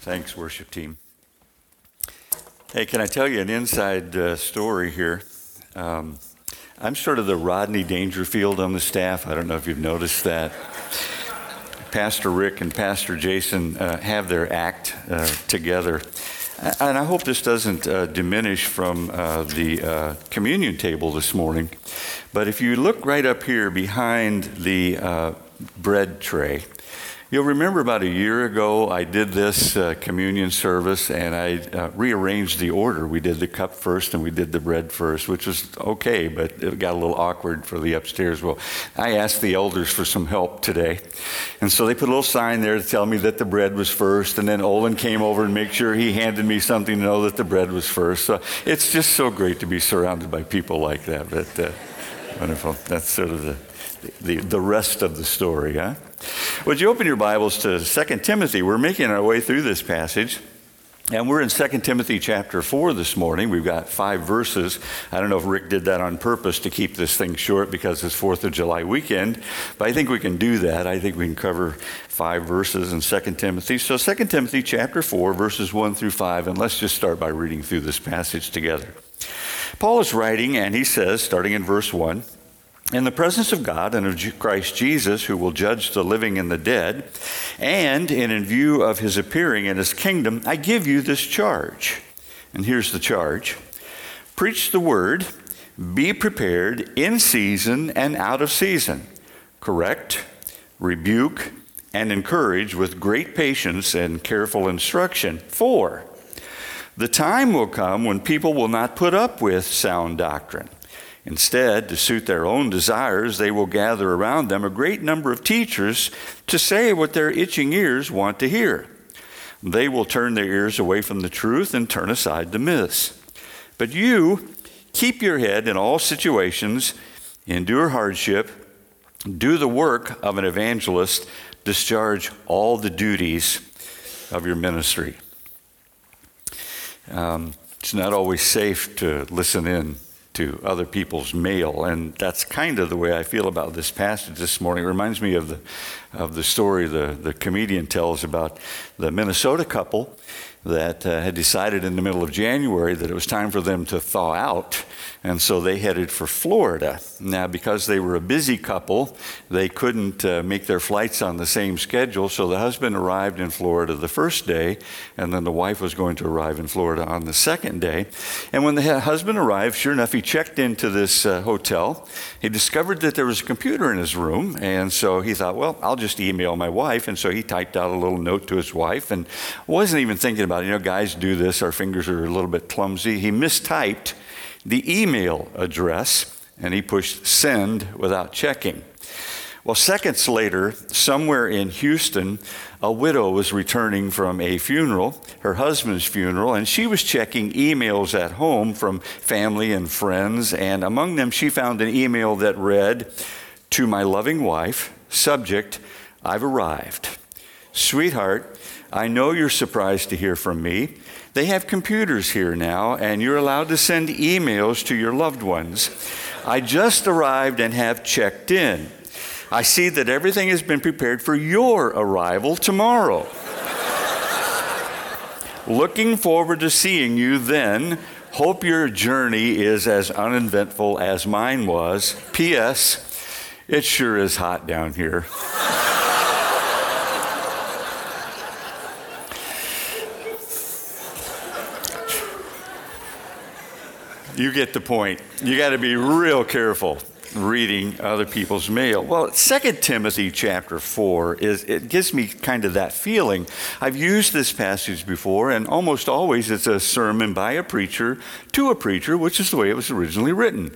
Thanks, worship team. Hey, can I tell you an inside uh, story here? Um, I'm sort of the Rodney Dangerfield on the staff. I don't know if you've noticed that. Pastor Rick and Pastor Jason uh, have their act uh, together. And I hope this doesn't uh, diminish from uh, the uh, communion table this morning. But if you look right up here behind the bread tray, You'll remember about a year ago, I did this uh, communion service and I uh, rearranged the order. We did the cup first and we did the bread first, which was okay, but it got a little awkward for the upstairs. Well, I asked the elders for some help today. And so they put a little sign there to tell me that the bread was first. And then Olin came over and make sure he handed me something to know that the bread was first. So it's just so great to be surrounded by people like that. But uh, wonderful. That's sort of the, the, the rest of the story, huh? Would you open your Bibles to 2 Timothy? We're making our way through this passage. And we're in 2 Timothy chapter 4 this morning. We've got five verses. I don't know if Rick did that on purpose to keep this thing short because it's 4th of July weekend, but I think we can do that. I think we can cover five verses in 2 Timothy. So 2 Timothy chapter 4, verses 1 through 5, and let's just start by reading through this passage together. Paul is writing, and he says, starting in verse 1, in the presence of God and of Christ Jesus, who will judge the living and the dead, and in view of his appearing in his kingdom, I give you this charge. And here's the charge Preach the word, be prepared in season and out of season, correct, rebuke, and encourage with great patience and careful instruction. For the time will come when people will not put up with sound doctrine Instead, to suit their own desires, they will gather around them a great number of teachers to say what their itching ears want to hear. They will turn their ears away from the truth and turn aside to myths. But you keep your head in all situations, endure hardship, do the work of an evangelist, discharge all the duties of your ministry. Um, it's not always safe to listen in to other people's mail. And that's kind of the way I feel about this passage this morning. It reminds me of the, of the story the, the comedian tells about the Minnesota couple that uh, had decided in the middle of January that it was time for them to thaw out. And so they headed for Florida. Now, because they were a busy couple, they couldn't uh, make their flights on the same schedule. So the husband arrived in Florida the first day, and then the wife was going to arrive in Florida on the second day. And when the husband arrived, sure enough, he checked into this uh, hotel. He discovered that there was a computer in his room. And so he thought, well, I'll just email my wife. And so he typed out a little note to his wife and wasn't even thinking about it. You know, guys do this, our fingers are a little bit clumsy. He mistyped the email address and he pushed send without checking. Well, seconds later, somewhere in Houston, a widow was returning from a funeral, her husband's funeral, and she was checking emails at home from family and friends. And among them, she found an email that read, To my loving wife, subject, I've arrived. Sweetheart, I know you're surprised to hear from me. They have computers here now, and you're allowed to send emails to your loved ones. I just arrived and have checked in. I see that everything has been prepared for your arrival tomorrow. Looking forward to seeing you then. Hope your journey is as uneventful as mine was. P.S. It sure is hot down here. You get the point. You got to be real careful reading other people's mail. Well, 2 Timothy chapter 4 is it gives me kind of that feeling. I've used this passage before and almost always it's a sermon by a preacher to a preacher, which is the way it was originally written.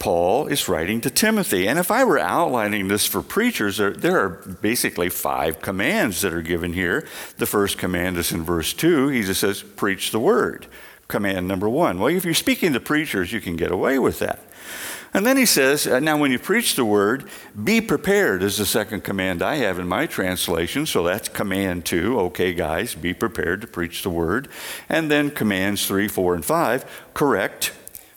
Paul is writing to Timothy. And if I were outlining this for preachers, there, there, are basically five commands that are given here. The first command is in verse 2. He just says, Preach the word command number one. Well, if you're speaking to preachers, you can get away with that. And then he says, uh, Now, when you preach the word, be prepared, is the second command I have in my translation. So that's command two. Okay, guys, be prepared to preach the word. And then commands three, four, and five correct,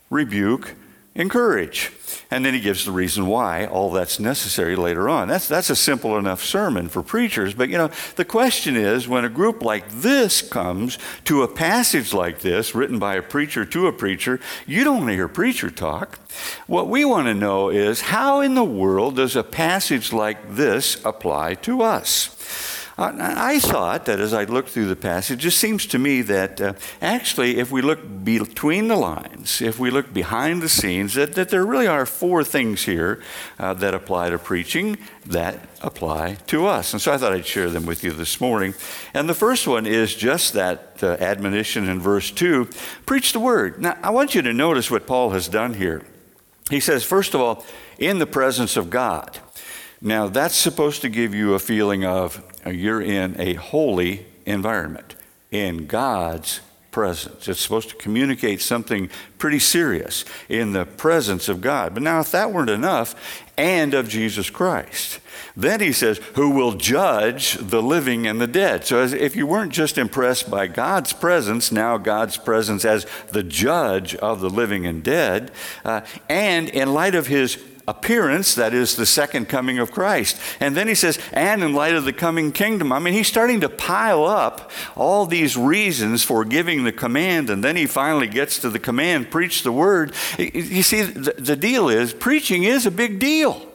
rebuke, encourage. And then he gives the reason why all that's necessary later on. That's, that's a simple enough sermon for preachers. But you know, the question is when a group like this comes to a passage like this, written by a preacher to a preacher, you don't want to hear preacher talk. What we want to know is how in the world does a passage like this apply to us? Uh, I thought that as I looked through the passage, it just seems to me that uh, actually, if we look between the lines, if we look behind the scenes, that, that there really are four things here uh, that apply to preaching that apply to us. And so I thought I'd share them with you this morning. And the first one is just that uh, admonition in verse 2 preach the word. Now, I want you to notice what Paul has done here. He says, first of all, in the presence of God. Now, that's supposed to give you a feeling of uh, you're in a holy environment, in God's presence. It's supposed to communicate something pretty serious in the presence of God. But now, if that weren't enough, and of Jesus Christ. Then he says, who will judge the living and the dead. So, as if you weren't just impressed by God's presence, now God's presence as the judge of the living and dead, uh, and in light of his appearance, that is the second coming of Christ. And then he says, and in light of the coming kingdom. I mean, he's starting to pile up all these reasons for giving the command, and then he finally gets to the command preach the word. You see, the deal is preaching is a big deal.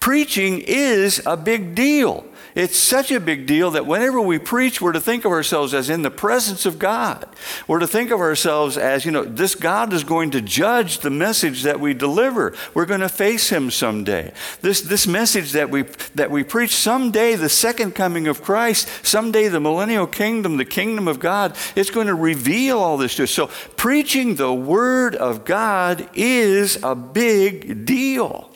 Preaching is a big deal. It's such a big deal that whenever we preach, we're to think of ourselves as in the presence of God. We're to think of ourselves as, you know, this God is going to judge the message that we deliver. We're going to face him someday. This, this message that we, that we preach, someday the second coming of Christ, someday the millennial kingdom, the kingdom of God, it's going to reveal all this to us. So preaching the word of God is a big deal.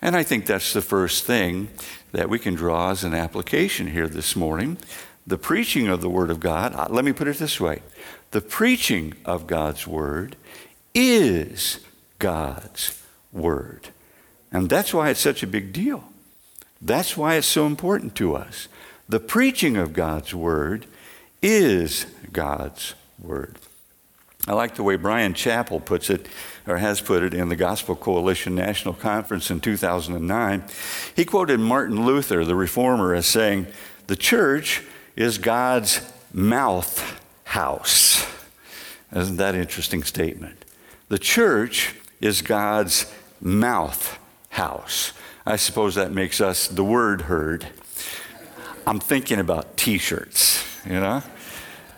And I think that's the first thing that we can draw as an application here this morning. The preaching of the Word of God, uh, let me put it this way the preaching of God's Word is God's Word. And that's why it's such a big deal. That's why it's so important to us. The preaching of God's Word is God's Word. I like the way Bryan Chapell puts it, or has put it, in the Gospel Coalition National Conference in 2009. He quoted Martin Luther, the reformer, as saying, The church is God's mouth house. Isn't that an interesting statement? The church is God's mouth house. I suppose that makes us the word heard. I'm thinking about t shirts, you know?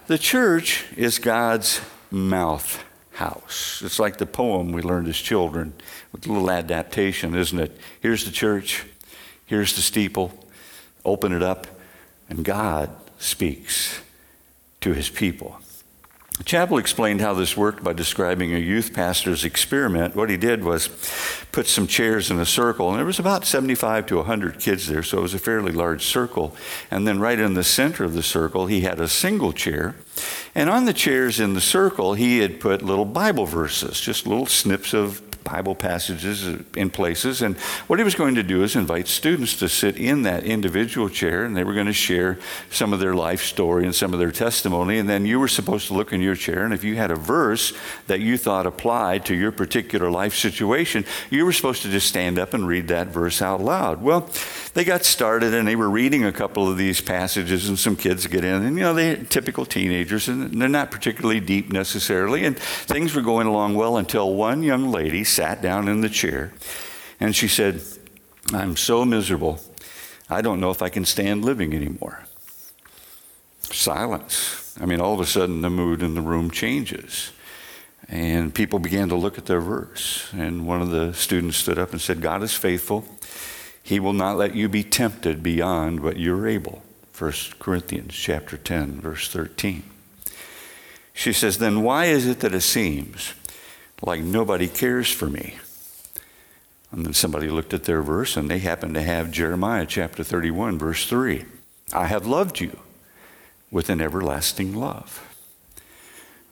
The church is God's mouth house. It's like the poem we learned as children with a little adaptation, isn't it? Here's the church, here's the steeple, open it up, and God speaks to his people. Chapell explained how this worked by describing a youth pastor's experiment. What he did was put some chairs in a circle, and there was about 75 to 100 kids there, so it was a fairly large circle. And then right in the center of the circle, he had a single chair. And on the chairs in the circle, he had put little Bible verses, just little snips of Bible passages in places. And what he was going to do is invite students to sit in that individual chair, and they were going to share some of their life story and some of their testimony. And then you were supposed to look in your chair, and if you had a verse that you thought applied to your particular life situation, you were supposed to just stand up and read that verse out loud. Well, they got started and they were reading a couple of these passages, and some kids get in, and you know, they're typical teenagers, and they're not particularly deep necessarily. And things were going along well until one young lady sat down in the chair and she said, I'm so miserable. I don't know if I can stand living anymore. Silence. I mean, all of a sudden, the mood in the room changes. And people began to look at their verse. And one of the students stood up and said, God is faithful. He will not let you be tempted beyond what you're able. 1 Corinthians chapter 10, verse 13. She says, Then why is it that it seems like nobody cares for me. And then somebody looked at their verse and they happened to have Jeremiah chapter 31, verse 3. I have loved you with an everlasting love.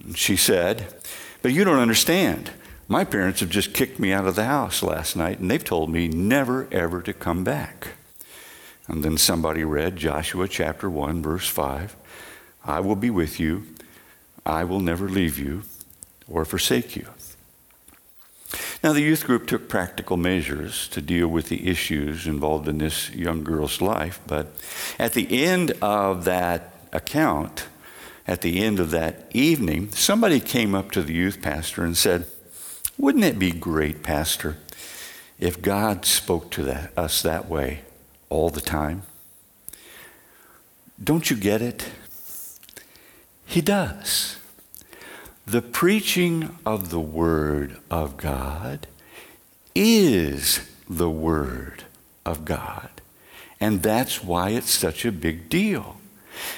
And she said, But you don't understand. My parents have just kicked me out of the house last night and they've told me never, ever to come back. And then somebody read Joshua chapter 1, verse 5. I will be with you. I will never leave you or forsake you. Now, the youth group took practical measures to deal with the issues involved in this young girl's life, but at the end of that account, at the end of that evening, somebody came up to the youth pastor and said, Wouldn't it be great, Pastor, if God spoke to that, us that way all the time? Don't you get it? He does. The preaching of the Word of God is the Word of God. And that's why it's such a big deal.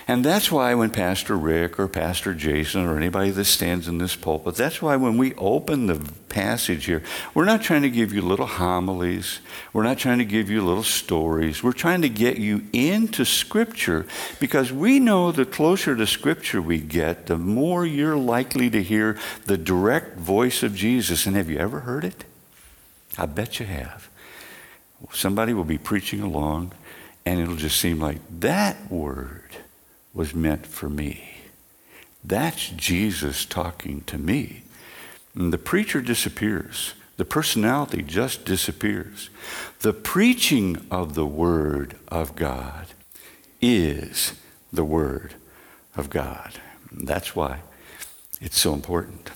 And that's why when Pastor Rick or Pastor Jason or anybody that stands in this pulpit, that's why when we open the passage here, we're not trying to give you little homilies. We're not trying to give you little stories. We're trying to get you into Scripture because we know the closer to Scripture we get, the more you're likely to hear the direct voice of Jesus. And have you ever heard it? I bet you have. Somebody will be preaching along, and it'll just seem like that word was meant for me. That's Jesus talking to me. And the preacher disappears. The personality just disappears. The preaching of the Word of God is the Word of God. That's why it's so important.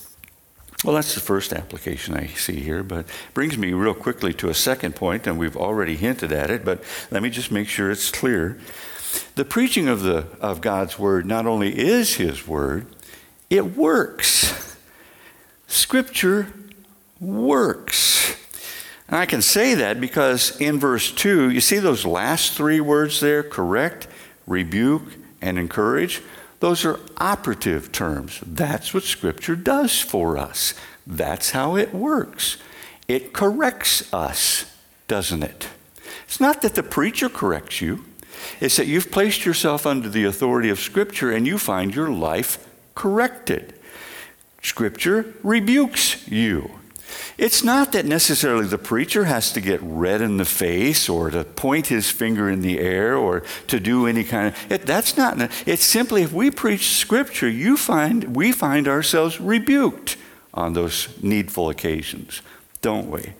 Well, that's the first application I see here, but brings me real quickly to a second point, and we've already hinted at it, but let me just make sure it's clear. The preaching of, the, of God's word not only is his word, it works. Scripture works. And I can say that because in verse 2, you see those last three words there correct, rebuke, and encourage? Those are operative terms. That's what Scripture does for us. That's how it works. It corrects us, doesn't it? It's not that the preacher corrects you. It's that you've placed yourself under the authority of Scripture and you find your life corrected. Scripture rebukes you. It's not that necessarily the preacher has to get red in the face or to point his finger in the air or to do any kind of it, that's not it's simply if we preach scripture you find we find ourselves rebuked on those needful occasions don't we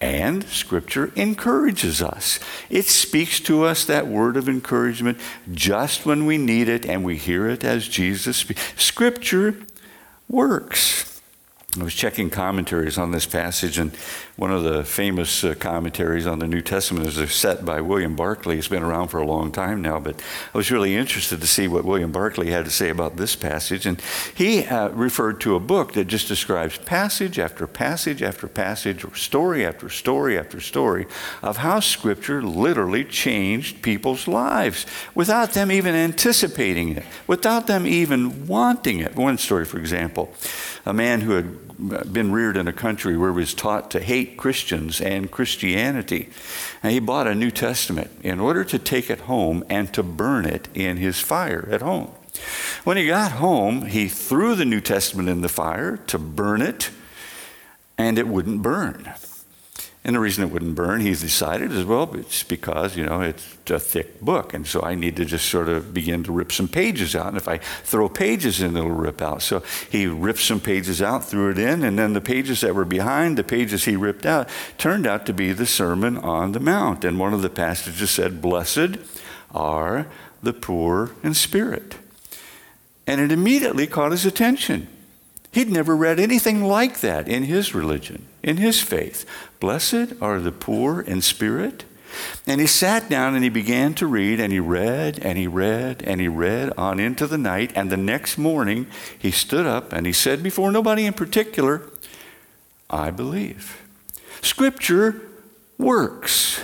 and Scripture encourages us. It speaks to us that word of encouragement just when we need it and we hear it as Jesus speaks. Scripture works. I was checking commentaries on this passage, and one of the famous uh, commentaries on the New Testament is a set by William Barclay. It's been around for a long time now, but I was really interested to see what William Barclay had to say about this passage. And he uh, referred to a book that just describes passage after passage after passage, or story after story after story, of how Scripture literally changed people's lives without them even anticipating it, without them even wanting it. One story, for example, a man who had been reared in a country where he was taught to hate Christians and Christianity. And he bought a New Testament in order to take it home and to burn it in his fire at home. When he got home, he threw the New Testament in the fire to burn it, and it wouldn't burn. And the reason it wouldn't burn, he decided, is well, it's because, you know, it's a thick book. And so I need to just sort of begin to rip some pages out. And if I throw pages in, it'll rip out. So he ripped some pages out, threw it in, and then the pages that were behind, the pages he ripped out, turned out to be the Sermon on the Mount. And one of the passages said, Blessed are the poor in spirit. And it immediately caught his attention. He'd never read anything like that in his religion, in his faith. Blessed are the poor in spirit. And he sat down and he began to read, and he read, and he read, and he read on into the night. And the next morning, he stood up and he said, before nobody in particular, I believe. Scripture works.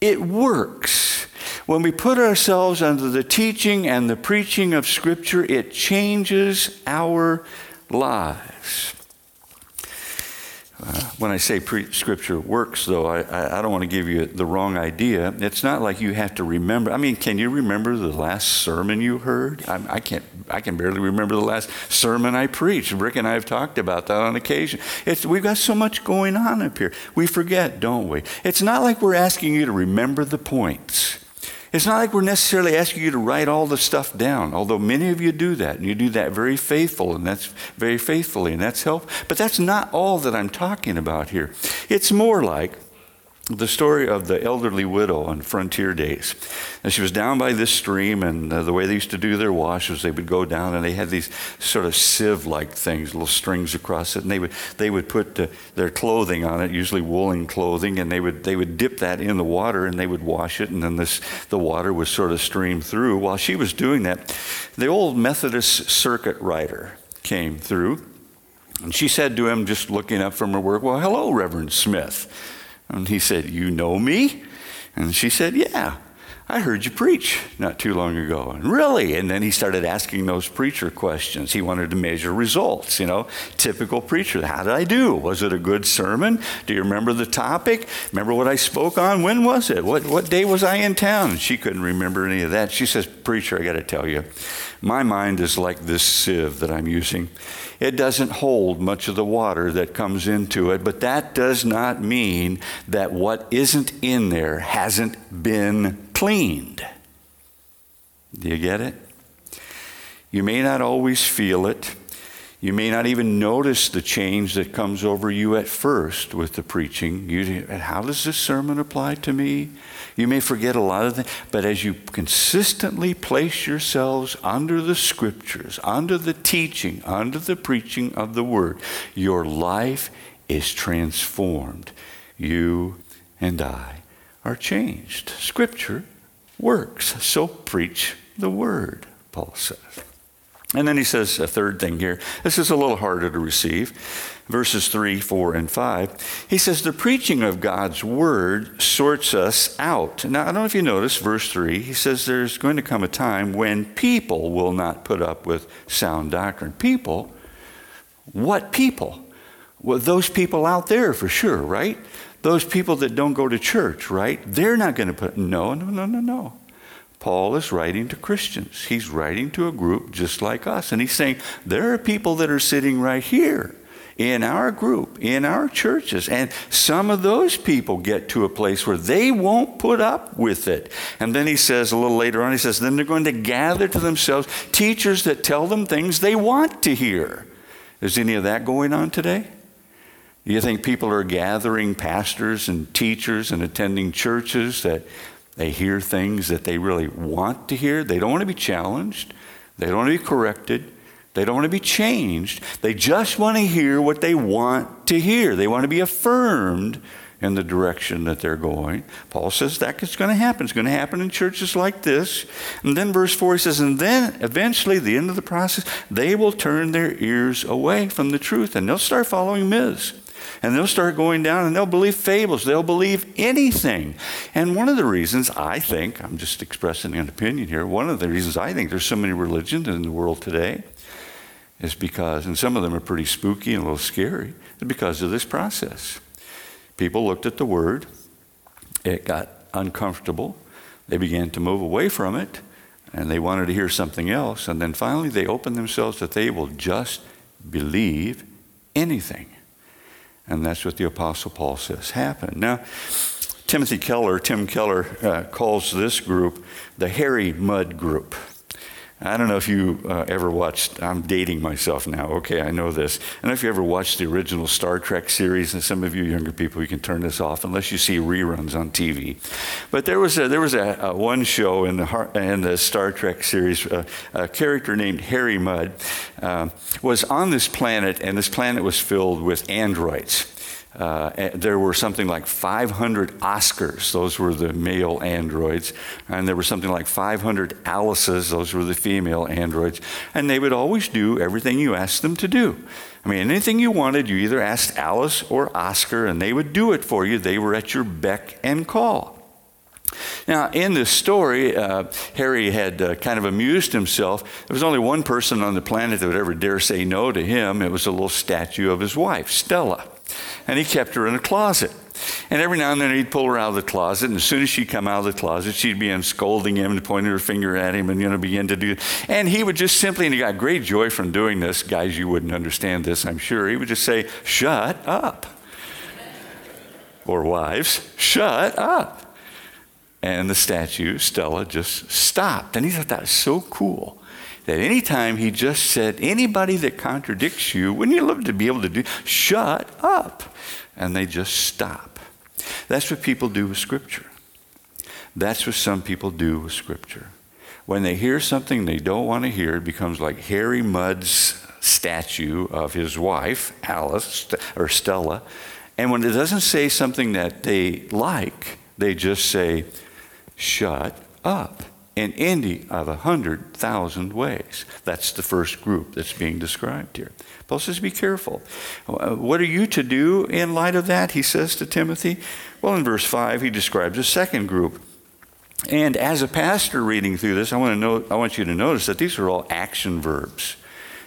It works. When we put ourselves under the teaching and the preaching of Scripture, it changes our lives. When I say pre- scripture works, though, I, I, I, don't want to give you the wrong idea. It's not like you have to remember. I mean, can you remember the last sermon you heard? I, I can't. I can barely remember the last sermon I preached. Rick and I have talked about that on occasion. It's, we've got so much going on up here. We forget, don't we? It's not like we're asking you to remember the points. It's not like we're necessarily asking you to write all the stuff down, although many of you do that, and you do that very faithful, and that's very faithfully, and that's helpful. But that's not all that I'm talking about here. It's more like the story of the elderly widow on frontier days. And she was down by this stream, and uh, the way they used to do their wash was they would go down, and they had these sort of sieve-like things, little strings across it, and they would they would put uh, their clothing on it, usually woolen clothing, and they would they would dip that in the water, and they would wash it, and then this the water would sort of stream through. While she was doing that, the old Methodist circuit rider came through, and she said to him, just looking up from her work, "Well, hello, Reverend Smith." And he said, You know me? And she said, Yeah. I heard you preach not too long ago. And really? And then he started asking those preacher questions. He wanted to measure results, you know, typical preacher. How did I do? Was it a good sermon? Do you remember the topic? Remember what I spoke on? When was it? What, what day was I in town? She couldn't remember any of that. She says, Preacher, I got to tell you, my mind is like this sieve that I'm using. It doesn't hold much of the water that comes into it, but that does not mean that what isn't in there hasn't been cleaned. Do you get it? You may not always feel it. You may not even notice the change that comes over you at first with the preaching. You, how does this sermon apply to me? You may forget a lot of things, but as you consistently place yourselves under the scriptures, under the teaching, under the preaching of the word, your life is transformed. You and I are changed. Scripture works, so preach the word, Paul says. And then he says a third thing here. This is a little harder to receive. Verses 3, 4, and 5. He says, The preaching of God's word sorts us out. Now, I don't know if you notice, verse 3, he says, There's going to come a time when people will not put up with sound doctrine. People? What people? Well, those people out there for sure, right? Those people that don't go to church, right? They're not going to put, no, no, no, no, no. Paul is writing to Christians. He's writing to a group just like us. And he's saying, there are people that are sitting right here in our group, in our churches. And some of those people get to a place where they won't put up with it. And then he says a little later on, he says, then they're going to gather to themselves teachers that tell them things they want to hear. Is any of that going on today? Do you think people are gathering pastors and teachers and attending churches that they hear things that they really want to hear. They don't want to be challenged. They don't want to be corrected. They don't want to be changed. They just want to hear what they want to hear. They want to be affirmed in the direction that they're going. Paul says that's going to happen. It's going to happen in churches like this. And then verse 4 he says, And then eventually, the end of the process, they will turn their ears away from the truth and they'll start following myths. And they'll start going down and they'll believe fables. They'll believe anything. And one of the reasons I think, I'm just expressing an opinion here, one of the reasons I think there's so many religions in the world today is because, and some of them are pretty spooky and a little scary, because of this process. People looked at the word, it got uncomfortable, they began to move away from it, and they wanted to hear something else. And then finally, they opened themselves that they will just believe anything. And that's what the Apostle Paul says happened. Now, Timothy Keller, Tim Keller, uh, calls this group the Harry Mudd group. I don't know if you uh, ever watched, I'm dating myself now, okay, I know this. I don't know if you ever watched the original Star Trek series, and some of you younger people, you can turn this off unless you see reruns on TV. But there was a, there was a, a one show in the, in the Star Trek series, uh, a character named Harry Mudd uh, was on this planet, and this planet was filled with androids. Uh, there were something like 500 Oscars, those were the male androids, and there were something like 500 Alices, those were the female androids, and they would always do everything you asked them to do. I mean, anything you wanted, you either asked Alice or Oscar, and they would do it for you. They were at your beck and call. Now, in this story, uh, Harry had uh, kind of amused himself. There was only one person on the planet that would ever dare say no to him. It was a little statue of his wife, Stella and he kept her in a closet. And every now and then he'd pull her out of the closet, and as soon as she'd come out of the closet, she'd begin scolding him and pointing her finger at him and you know begin to do. And he would just simply, and he got great joy from doing this. Guys, you wouldn't understand this, I'm sure. He would just say, "Shut up," or wives, "Shut up." And the statue, Stella, just stopped. And he thought that was so cool that anytime he just said, anybody that contradicts you, wouldn't you love to be able to do, shut up? And they just stop. That's what people do with Scripture. That's what some people do with Scripture. When they hear something they don't want to hear, it becomes like Harry Mudd's statue of his wife, Alice, or Stella. And when it doesn't say something that they like, they just say, shut up in any of a hundred thousand ways. That's the first group that's being described here. Paul says, Be careful. Uh, what are you to do in light of that? He says to Timothy. Well, in verse 5, he describes a second group. And as a pastor reading through this, I want, to know, I want you to notice that these are all action verbs.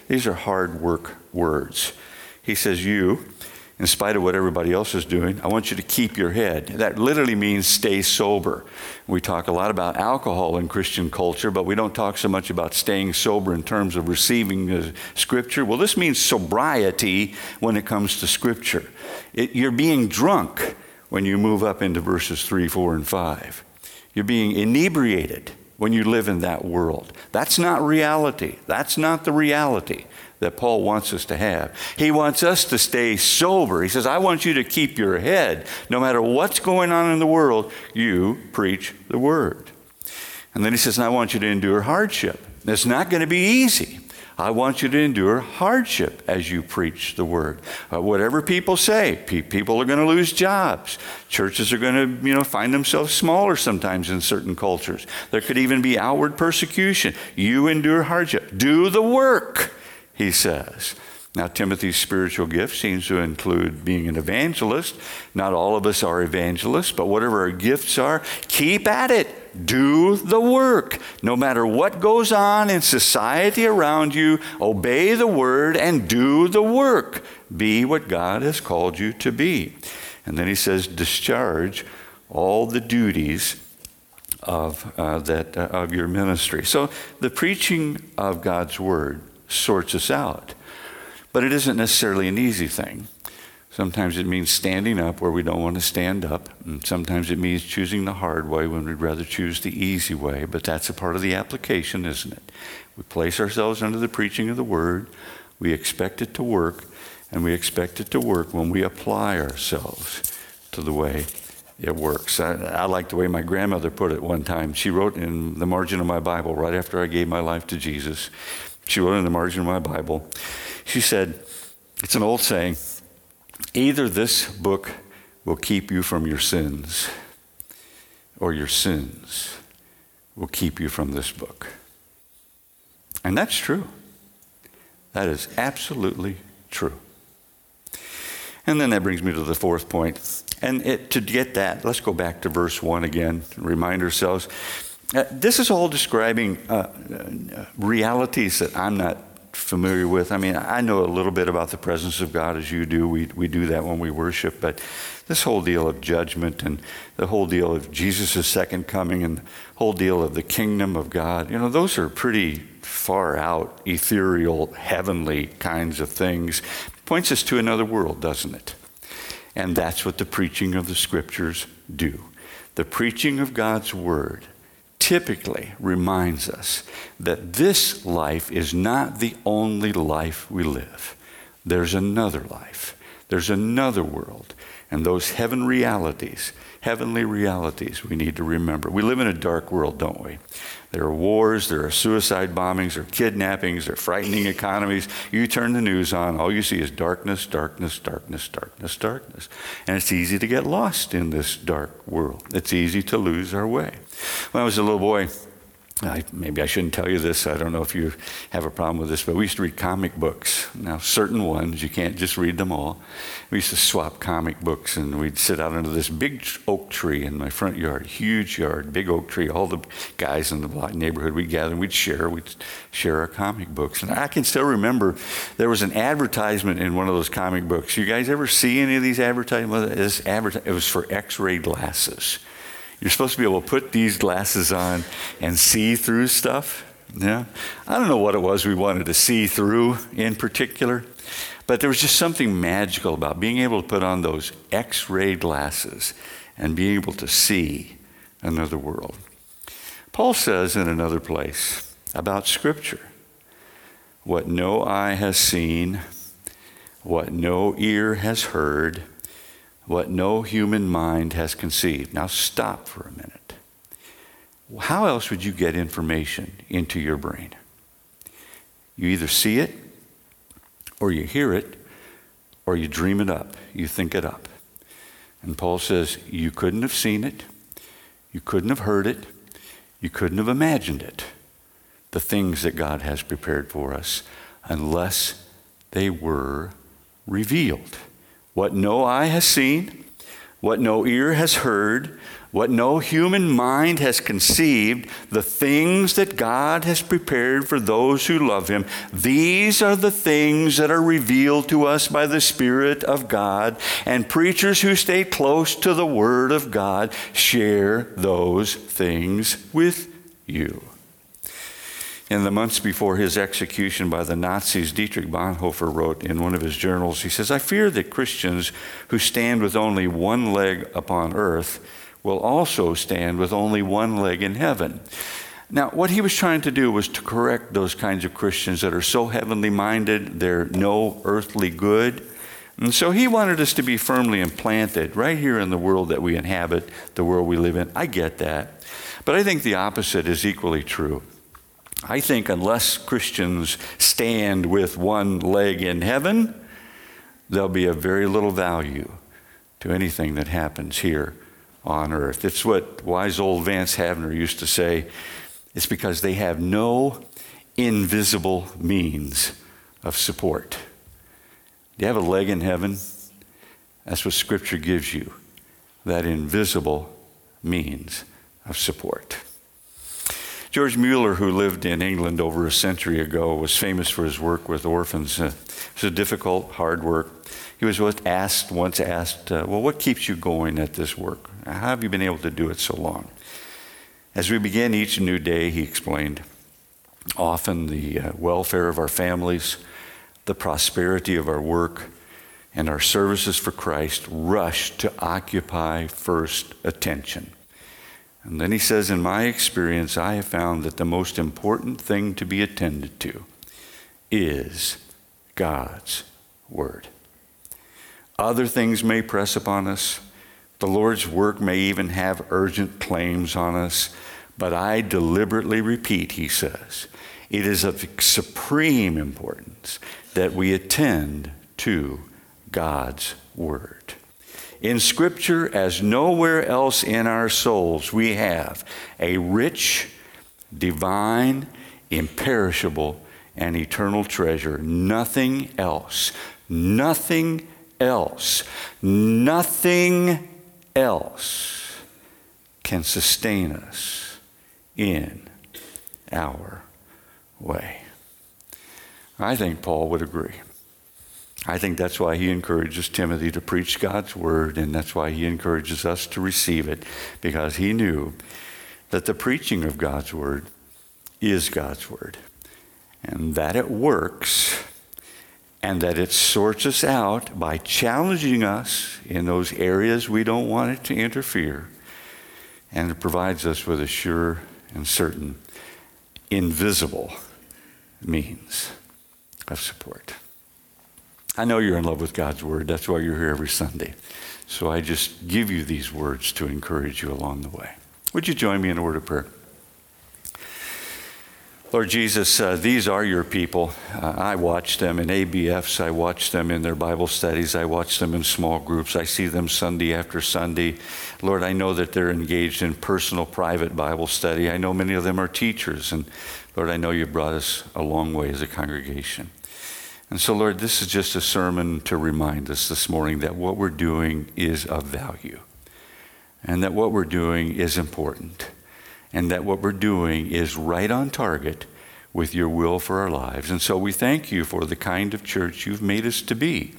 These are hard work words. He says, You, in spite of what everybody else is doing, I want you to keep your head. That literally means stay sober. We talk a lot about alcohol in Christian culture, but we don't talk so much about staying sober in terms of receiving Scripture. Well, this means sobriety when it comes to Scripture. It, you're being drunk when you move up into verses 3, 4, and 5. You're being inebriated when you live in that world. That's not reality. That's not the reality that Paul wants us to have. He wants us to stay sober. He says, I want you to keep your head. No matter what's going on in the world, you preach the word. And then he says, I want you to endure hardship. It's not going to be easy. I want you to endure hardship as you preach the word. Uh, whatever people say, pe- people are going to lose jobs. Churches are going to, you know, find themselves smaller sometimes in certain cultures. There could even be outward persecution. You endure hardship. Do the work, he says. Now, Timothy's spiritual gift seems to include being an evangelist. Not all of us are evangelists, but whatever our gifts are, keep at it. Do the work. No matter what goes on in society around you, obey the word and do the work. Be what God has called you to be. And then he says, discharge all the duties of, uh, that, uh, of your ministry. So the preaching of God's word sorts us out. But it isn't necessarily an easy thing. Sometimes it means standing up where we don't want to stand up. And sometimes it means choosing the hard way when we'd rather choose the easy way. But that's a part of the application, isn't it? We place ourselves under the preaching of the word. We expect it to work. And we expect it to work when we apply ourselves to the way it works. I, I, like the way my grandmother put it one time. She wrote in the margin of my Bible, right after I gave my life to Jesus, she wrote in the margin of my Bible, she said, It's an old saying either this book will keep you from your sins, or your sins will keep you from this book. And that's true. That is absolutely true. And then that brings me to the fourth point. And it, to get that, let's go back to verse 1 again, remind ourselves. Uh, this is all describing uh, uh, realities that I'm not familiar with. I mean, I know a little bit about the presence of God as you do. We, we do that when we worship, but this whole deal of judgment and the whole deal of Jesus' second coming and the whole deal of the kingdom of God, you know, those are pretty far out, ethereal, heavenly kinds of things. Points us to another world, doesn't it? And that's what the preaching of the scriptures do. The preaching of God's word typically reminds us that this life is not the only life we live. There's another life, there's another world. And those heaven realities, heavenly realities, we need to remember. We live in a dark world, don't we? There are wars, there are suicide bombings, there are kidnappings, there are frightening economies. You turn the news on, all you see is darkness, darkness, darkness, darkness, darkness. And it's easy to get lost in this dark world. It's easy to lose our way. When I was a little boy, I, maybe I shouldn't tell you this. I don't know if you have a problem with this, but we used to read comic books. Now, certain ones, you can't just read them all. We used to swap comic books, and we'd sit out under this big oak tree in my front yard, huge yard, big oak tree. All the guys in the neighborhood, we'd gather, and we'd share. We'd share our comic books. And I can still remember there was an advertisement in one of those comic books. You guys ever see any of these advertisements? It was for x ray glasses. You're supposed to be able to put these glasses on and see through stuff. Yeah. I don't know what it was we wanted to see through in particular, but there was just something magical about being able to put on those x ray glasses and being able to see another world. Paul says in another place about Scripture what no eye has seen, what no ear has heard, what no human mind has conceived. Now, stop for a minute. How else would you get information into your brain? You either see it, or you hear it, or you dream it up, you think it up. And Paul says, You couldn't have seen it, you couldn't have heard it, you couldn't have imagined it, the things that God has prepared for us, unless they were revealed. What no eye has seen, what no ear has heard, what no human mind has conceived, the things that God has prepared for those who love Him, these are the things that are revealed to us by the Spirit of God. And preachers who stay close to the Word of God share those things with you. In the months before his execution by the Nazis, Dietrich Bonhoeffer wrote in one of his journals, he says, I fear that Christians who stand with only one leg upon earth will also stand with only one leg in heaven. Now, what he was trying to do was to correct those kinds of Christians that are so heavenly minded, they're no earthly good. And so he wanted us to be firmly implanted right here in the world that we inhabit, the world we live in. I get that. But I think the opposite is equally true. I think unless Christians stand with one leg in heaven, there'll be a very little value to anything that happens here on earth. It's what wise old Vance Havner used to say. It's because they have no invisible means of support. Do you have a leg in heaven? That's what Scripture gives you that invisible means of support. George Mueller, who lived in England over a century ago, was famous for his work with orphans. Uh, it was a difficult, hard work. He was asked once asked, uh, "Well, what keeps you going at this work? How have you been able to do it so long?" As we begin each new day, he explained, often the uh, welfare of our families, the prosperity of our work, and our services for Christ rush to occupy first attention. And then he says, In my experience, I have found that the most important thing to be attended to is God's Word. Other things may press upon us. The Lord's work may even have urgent claims on us. But I deliberately repeat, he says, it is of supreme importance that we attend to God's Word. In Scripture, as nowhere else in our souls, we have a rich, divine, imperishable, and eternal treasure. Nothing else, nothing else, nothing else can sustain us in our way. I think Paul would agree. I think that's why he encourages Timothy to preach God's word, and that's why he encourages us to receive it, because he knew that the preaching of God's word is God's word, and that it works, and that it sorts us out by challenging us in those areas we don't want it to interfere, and it provides us with a sure and certain, invisible means of support. I know you're in love with God's Word. That's why you're here every Sunday. So I just give you these words to encourage you along the way. Would you join me in a word of prayer? Lord Jesus, uh, these are your people. Uh, I watch them in ABFs. I watch them in their Bible studies. I watch them in small groups. I see them Sunday after Sunday. Lord, I know that they're engaged in personal, private Bible study. I know many of them are teachers. And Lord, I know you brought us a long way as a congregation. And so, Lord, this is just a sermon to remind us this morning that what we're doing is of value, and that what we're doing is important, and that what we're doing is right on target with your will for our lives. And so we thank you for the kind of church you've made us to be.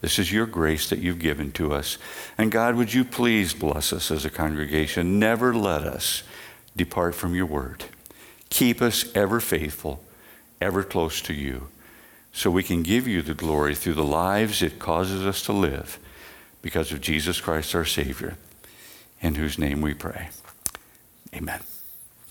This is your grace that you've given to us. And God, would you please bless us as a congregation? Never let us depart from your word. Keep us ever faithful, ever close to you so we can give you the glory through the lives it causes us to live because of Jesus Christ our Savior, in whose name we pray. Amen.